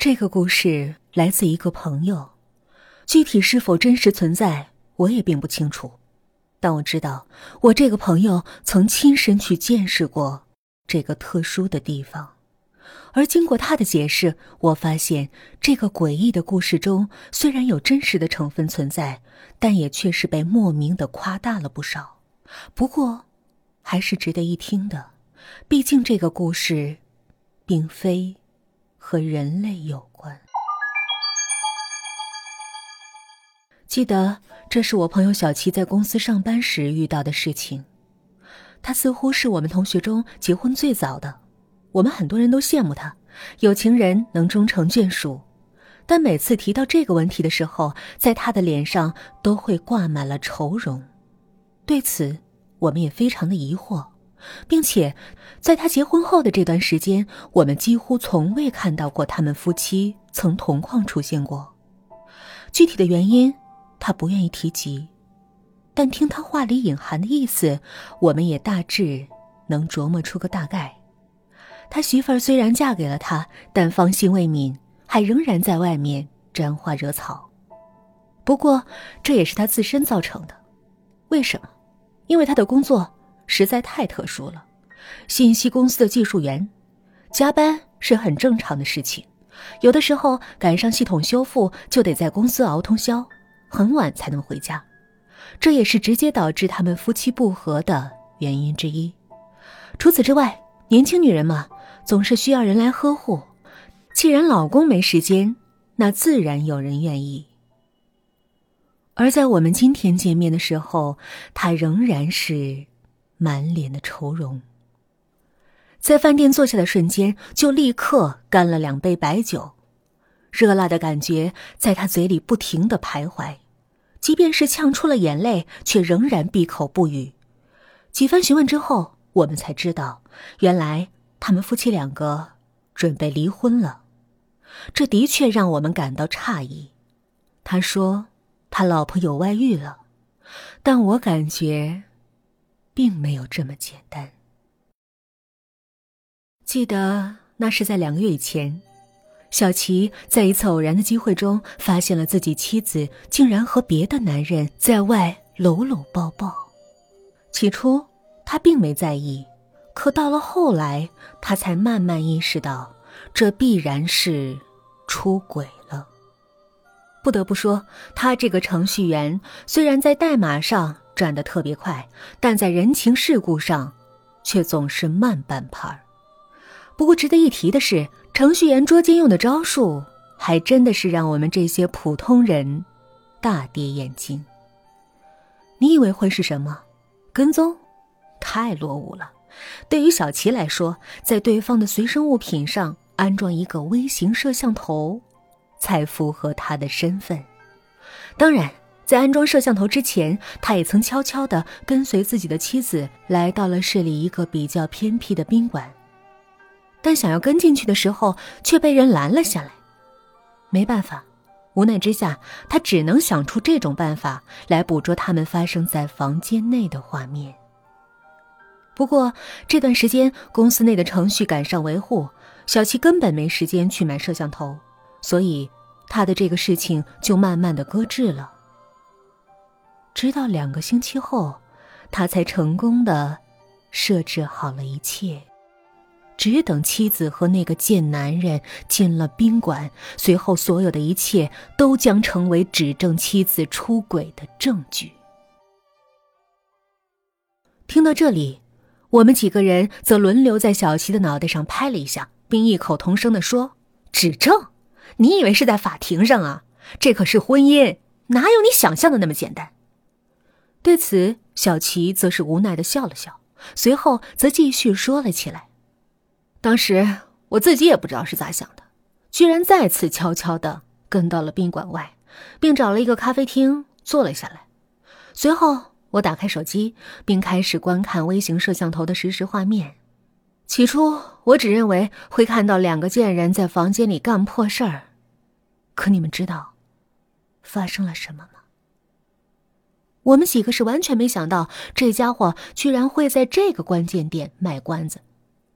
这个故事来自一个朋友，具体是否真实存在，我也并不清楚。但我知道，我这个朋友曾亲身去见识过这个特殊的地方。而经过他的解释，我发现这个诡异的故事中虽然有真实的成分存在，但也确实被莫名的夸大了不少。不过，还是值得一听的，毕竟这个故事，并非。和人类有关。记得这是我朋友小七在公司上班时遇到的事情。他似乎是我们同学中结婚最早的，我们很多人都羡慕他，有情人能终成眷属。但每次提到这个问题的时候，在他的脸上都会挂满了愁容。对此，我们也非常的疑惑。并且，在他结婚后的这段时间，我们几乎从未看到过他们夫妻曾同框出现过。具体的原因，他不愿意提及，但听他话里隐含的意思，我们也大致能琢磨出个大概。他媳妇儿虽然嫁给了他，但芳心未泯，还仍然在外面沾花惹草。不过，这也是他自身造成的。为什么？因为他的工作。实在太特殊了，信息公司的技术员，加班是很正常的事情，有的时候赶上系统修复就得在公司熬通宵，很晚才能回家，这也是直接导致他们夫妻不和的原因之一。除此之外，年轻女人嘛，总是需要人来呵护，既然老公没时间，那自然有人愿意。而在我们今天见面的时候，他仍然是。满脸的愁容。在饭店坐下的瞬间，就立刻干了两杯白酒，热辣的感觉在他嘴里不停的徘徊，即便是呛出了眼泪，却仍然闭口不语。几番询问之后，我们才知道，原来他们夫妻两个准备离婚了。这的确让我们感到诧异。他说他老婆有外遇了，但我感觉。并没有这么简单。记得那是在两个月以前，小齐在一次偶然的机会中发现了自己妻子竟然和别的男人在外搂搂抱抱。起初他并没在意，可到了后来，他才慢慢意识到，这必然是出轨了。不得不说，他这个程序员虽然在代码上。转得特别快，但在人情世故上，却总是慢半拍儿。不过值得一提的是，程序员捉奸用的招数，还真的是让我们这些普通人大跌眼镜。你以为会是什么？跟踪？太落伍了。对于小齐来说，在对方的随身物品上安装一个微型摄像头，才符合他的身份。当然。在安装摄像头之前，他也曾悄悄地跟随自己的妻子来到了市里一个比较偏僻的宾馆，但想要跟进去的时候，却被人拦了下来。没办法，无奈之下，他只能想出这种办法来捕捉他们发生在房间内的画面。不过这段时间，公司内的程序赶上维护，小七根本没时间去买摄像头，所以他的这个事情就慢慢的搁置了。直到两个星期后，他才成功的设置好了一切，只等妻子和那个贱男人进了宾馆，随后所有的一切都将成为指证妻子出轨的证据。听到这里，我们几个人则轮流在小琪的脑袋上拍了一下，并异口同声的说：“指证？你以为是在法庭上啊？这可是婚姻，哪有你想象的那么简单？”对此，小琪则是无奈的笑了笑，随后则继续说了起来：“当时我自己也不知道是咋想的，居然再次悄悄的跟到了宾馆外，并找了一个咖啡厅坐了下来。随后，我打开手机，并开始观看微型摄像头的实时画面。起初，我只认为会看到两个贱人在房间里干破事儿，可你们知道发生了什么吗？”我们几个是完全没想到，这家伙居然会在这个关键点卖关子，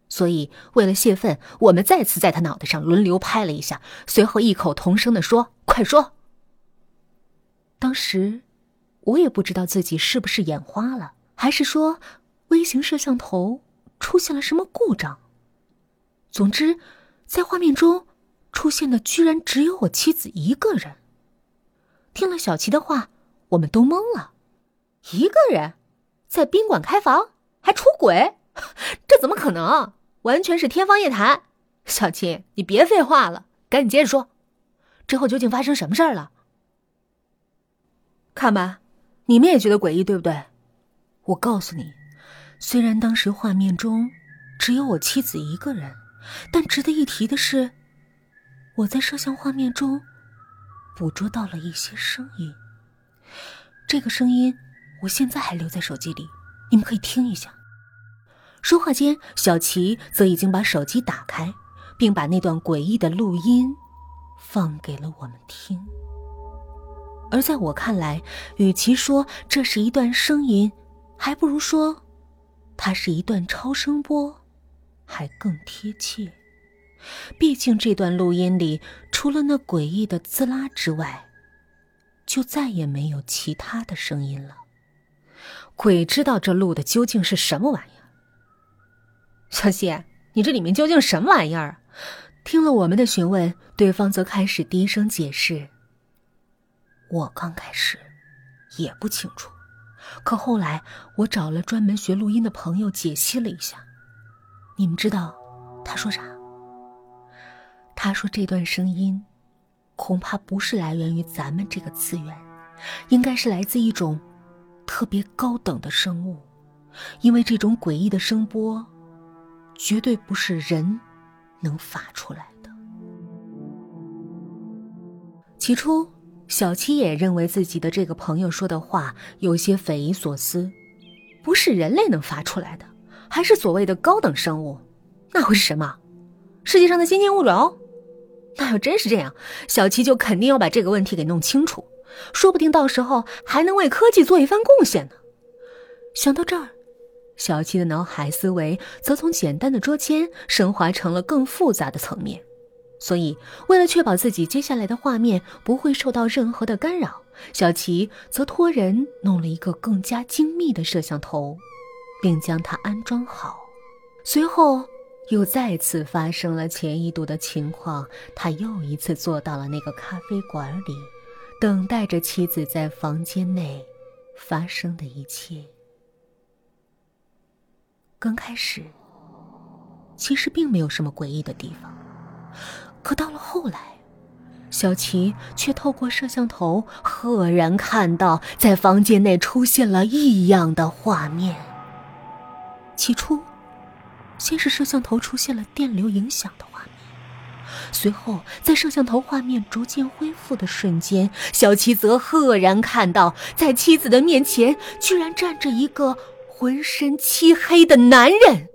所以为了泄愤，我们再次在他脑袋上轮流拍了一下，随后异口同声的说：“快说！”当时，我也不知道自己是不是眼花了，还是说微型摄像头出现了什么故障。总之，在画面中出现的居然只有我妻子一个人。听了小齐的话，我们都懵了。一个人在宾馆开房还出轨，这怎么可能？完全是天方夜谭。小青，你别废话了，赶紧接着说，之后究竟发生什么事儿了？看吧，你们也觉得诡异，对不对？我告诉你，虽然当时画面中只有我妻子一个人，但值得一提的是，我在摄像画面中捕捉到了一些声音。这个声音。我现在还留在手机里，你们可以听一下。说话间，小齐则已经把手机打开，并把那段诡异的录音放给了我们听。而在我看来，与其说这是一段声音，还不如说它是一段超声波，还更贴切。毕竟这段录音里，除了那诡异的滋啦之外，就再也没有其他的声音了。鬼知道这录的究竟是什么玩意儿。小谢，你这里面究竟什么玩意儿？听了我们的询问，对方则开始低声解释。我刚开始也不清楚，可后来我找了专门学录音的朋友解析了一下。你们知道他说啥？他说这段声音恐怕不是来源于咱们这个次元，应该是来自一种。特别高等的生物，因为这种诡异的声波，绝对不是人能发出来的。起初，小七也认为自己的这个朋友说的话有些匪夷所思，不是人类能发出来的，还是所谓的高等生物，那会是什么？世界上的新进物种？那要真是这样，小七就肯定要把这个问题给弄清楚。说不定到时候还能为科技做一番贡献呢。想到这儿，小七的脑海思维则从简单的捉奸升华成了更复杂的层面。所以，为了确保自己接下来的画面不会受到任何的干扰，小齐则托人弄了一个更加精密的摄像头，并将它安装好。随后，又再次发生了前一度的情况，他又一次坐到了那个咖啡馆里。等待着妻子在房间内发生的一切。刚开始，其实并没有什么诡异的地方，可到了后来，小琪却透过摄像头赫然看到，在房间内出现了异样的画面。起初，先是摄像头出现了电流影响的画面。随后，在摄像头画面逐渐恢复的瞬间，小七则赫然看到，在妻子的面前，居然站着一个浑身漆黑的男人，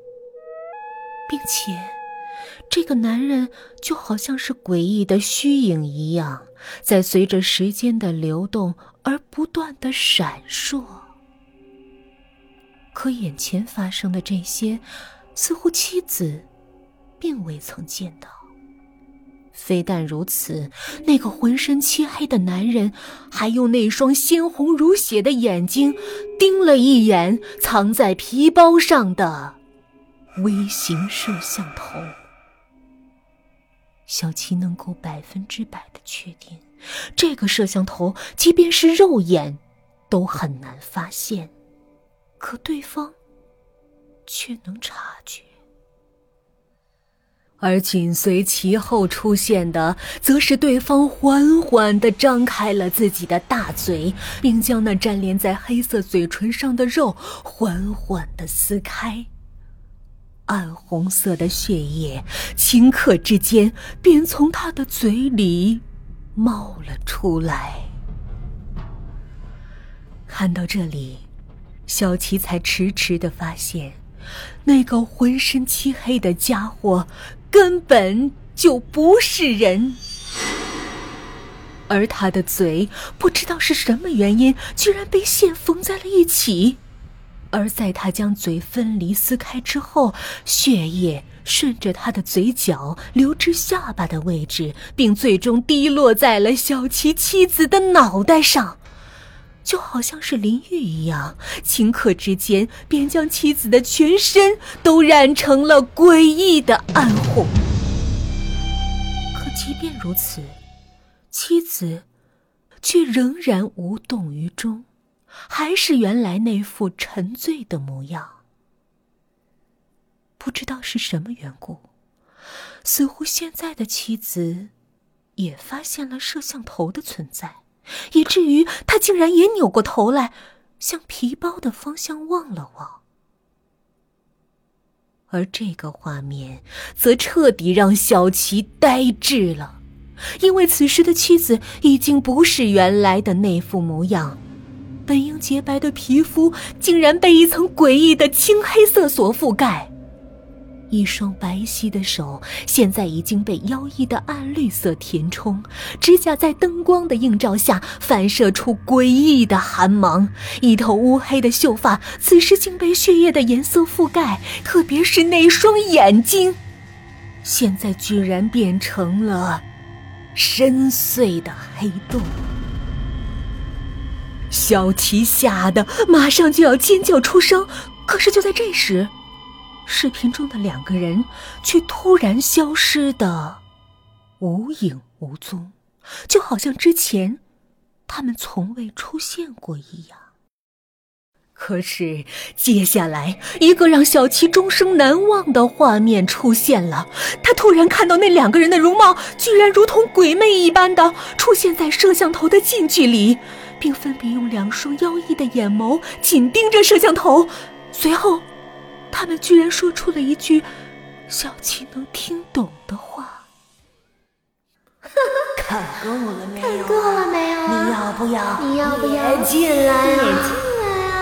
并且，这个男人就好像是诡异的虚影一样，在随着时间的流动而不断的闪烁。可眼前发生的这些，似乎妻子并未曾见到。非但如此，那个浑身漆黑的男人还用那双鲜红如血的眼睛盯了一眼藏在皮包上的微型摄像头。小七能够百分之百的确定，这个摄像头即便是肉眼都很难发现，可对方却能察觉。而紧随其后出现的，则是对方缓缓地张开了自己的大嘴，并将那粘连在黑色嘴唇上的肉缓缓地撕开。暗红色的血液顷刻之间便从他的嘴里冒了出来。看到这里，小琪才迟迟地发现，那个浑身漆黑的家伙。根本就不是人，而他的嘴不知道是什么原因，居然被线缝在了一起，而在他将嘴分离撕开之后，血液顺着他的嘴角流至下巴的位置，并最终滴落在了小琪妻子的脑袋上，就好像是淋浴一样，顷刻之间便将妻子的全身都染成了诡异的暗红。可即便如此，妻子却仍然无动于衷。还是原来那副沉醉的模样。不知道是什么缘故，似乎现在的妻子也发现了摄像头的存在，以至于他竟然也扭过头来，向皮包的方向望了望。而这个画面则彻底让小琪呆滞了，因为此时的妻子已经不是原来的那副模样。本应洁白的皮肤，竟然被一层诡异的青黑色所覆盖。一双白皙的手，现在已经被妖异的暗绿色填充。指甲在灯光的映照下，反射出诡异的寒芒。一头乌黑的秀发，此时竟被血液的颜色覆盖。特别是那双眼睛，现在居然变成了深邃的黑洞。小琪吓得马上就要尖叫出声，可是就在这时，视频中的两个人却突然消失的无影无踪，就好像之前他们从未出现过一样。可是接下来一个让小七终生难忘的画面出现了，他突然看到那两个人的容貌居然如同鬼魅一般的出现在摄像头的近距离。并分别用两双妖异的眼眸紧盯着摄像头，随后，他们居然说出了一句小七能听懂的话。看够了没有？看够了没有？你要不要？你要不要？进来啊！进来啊！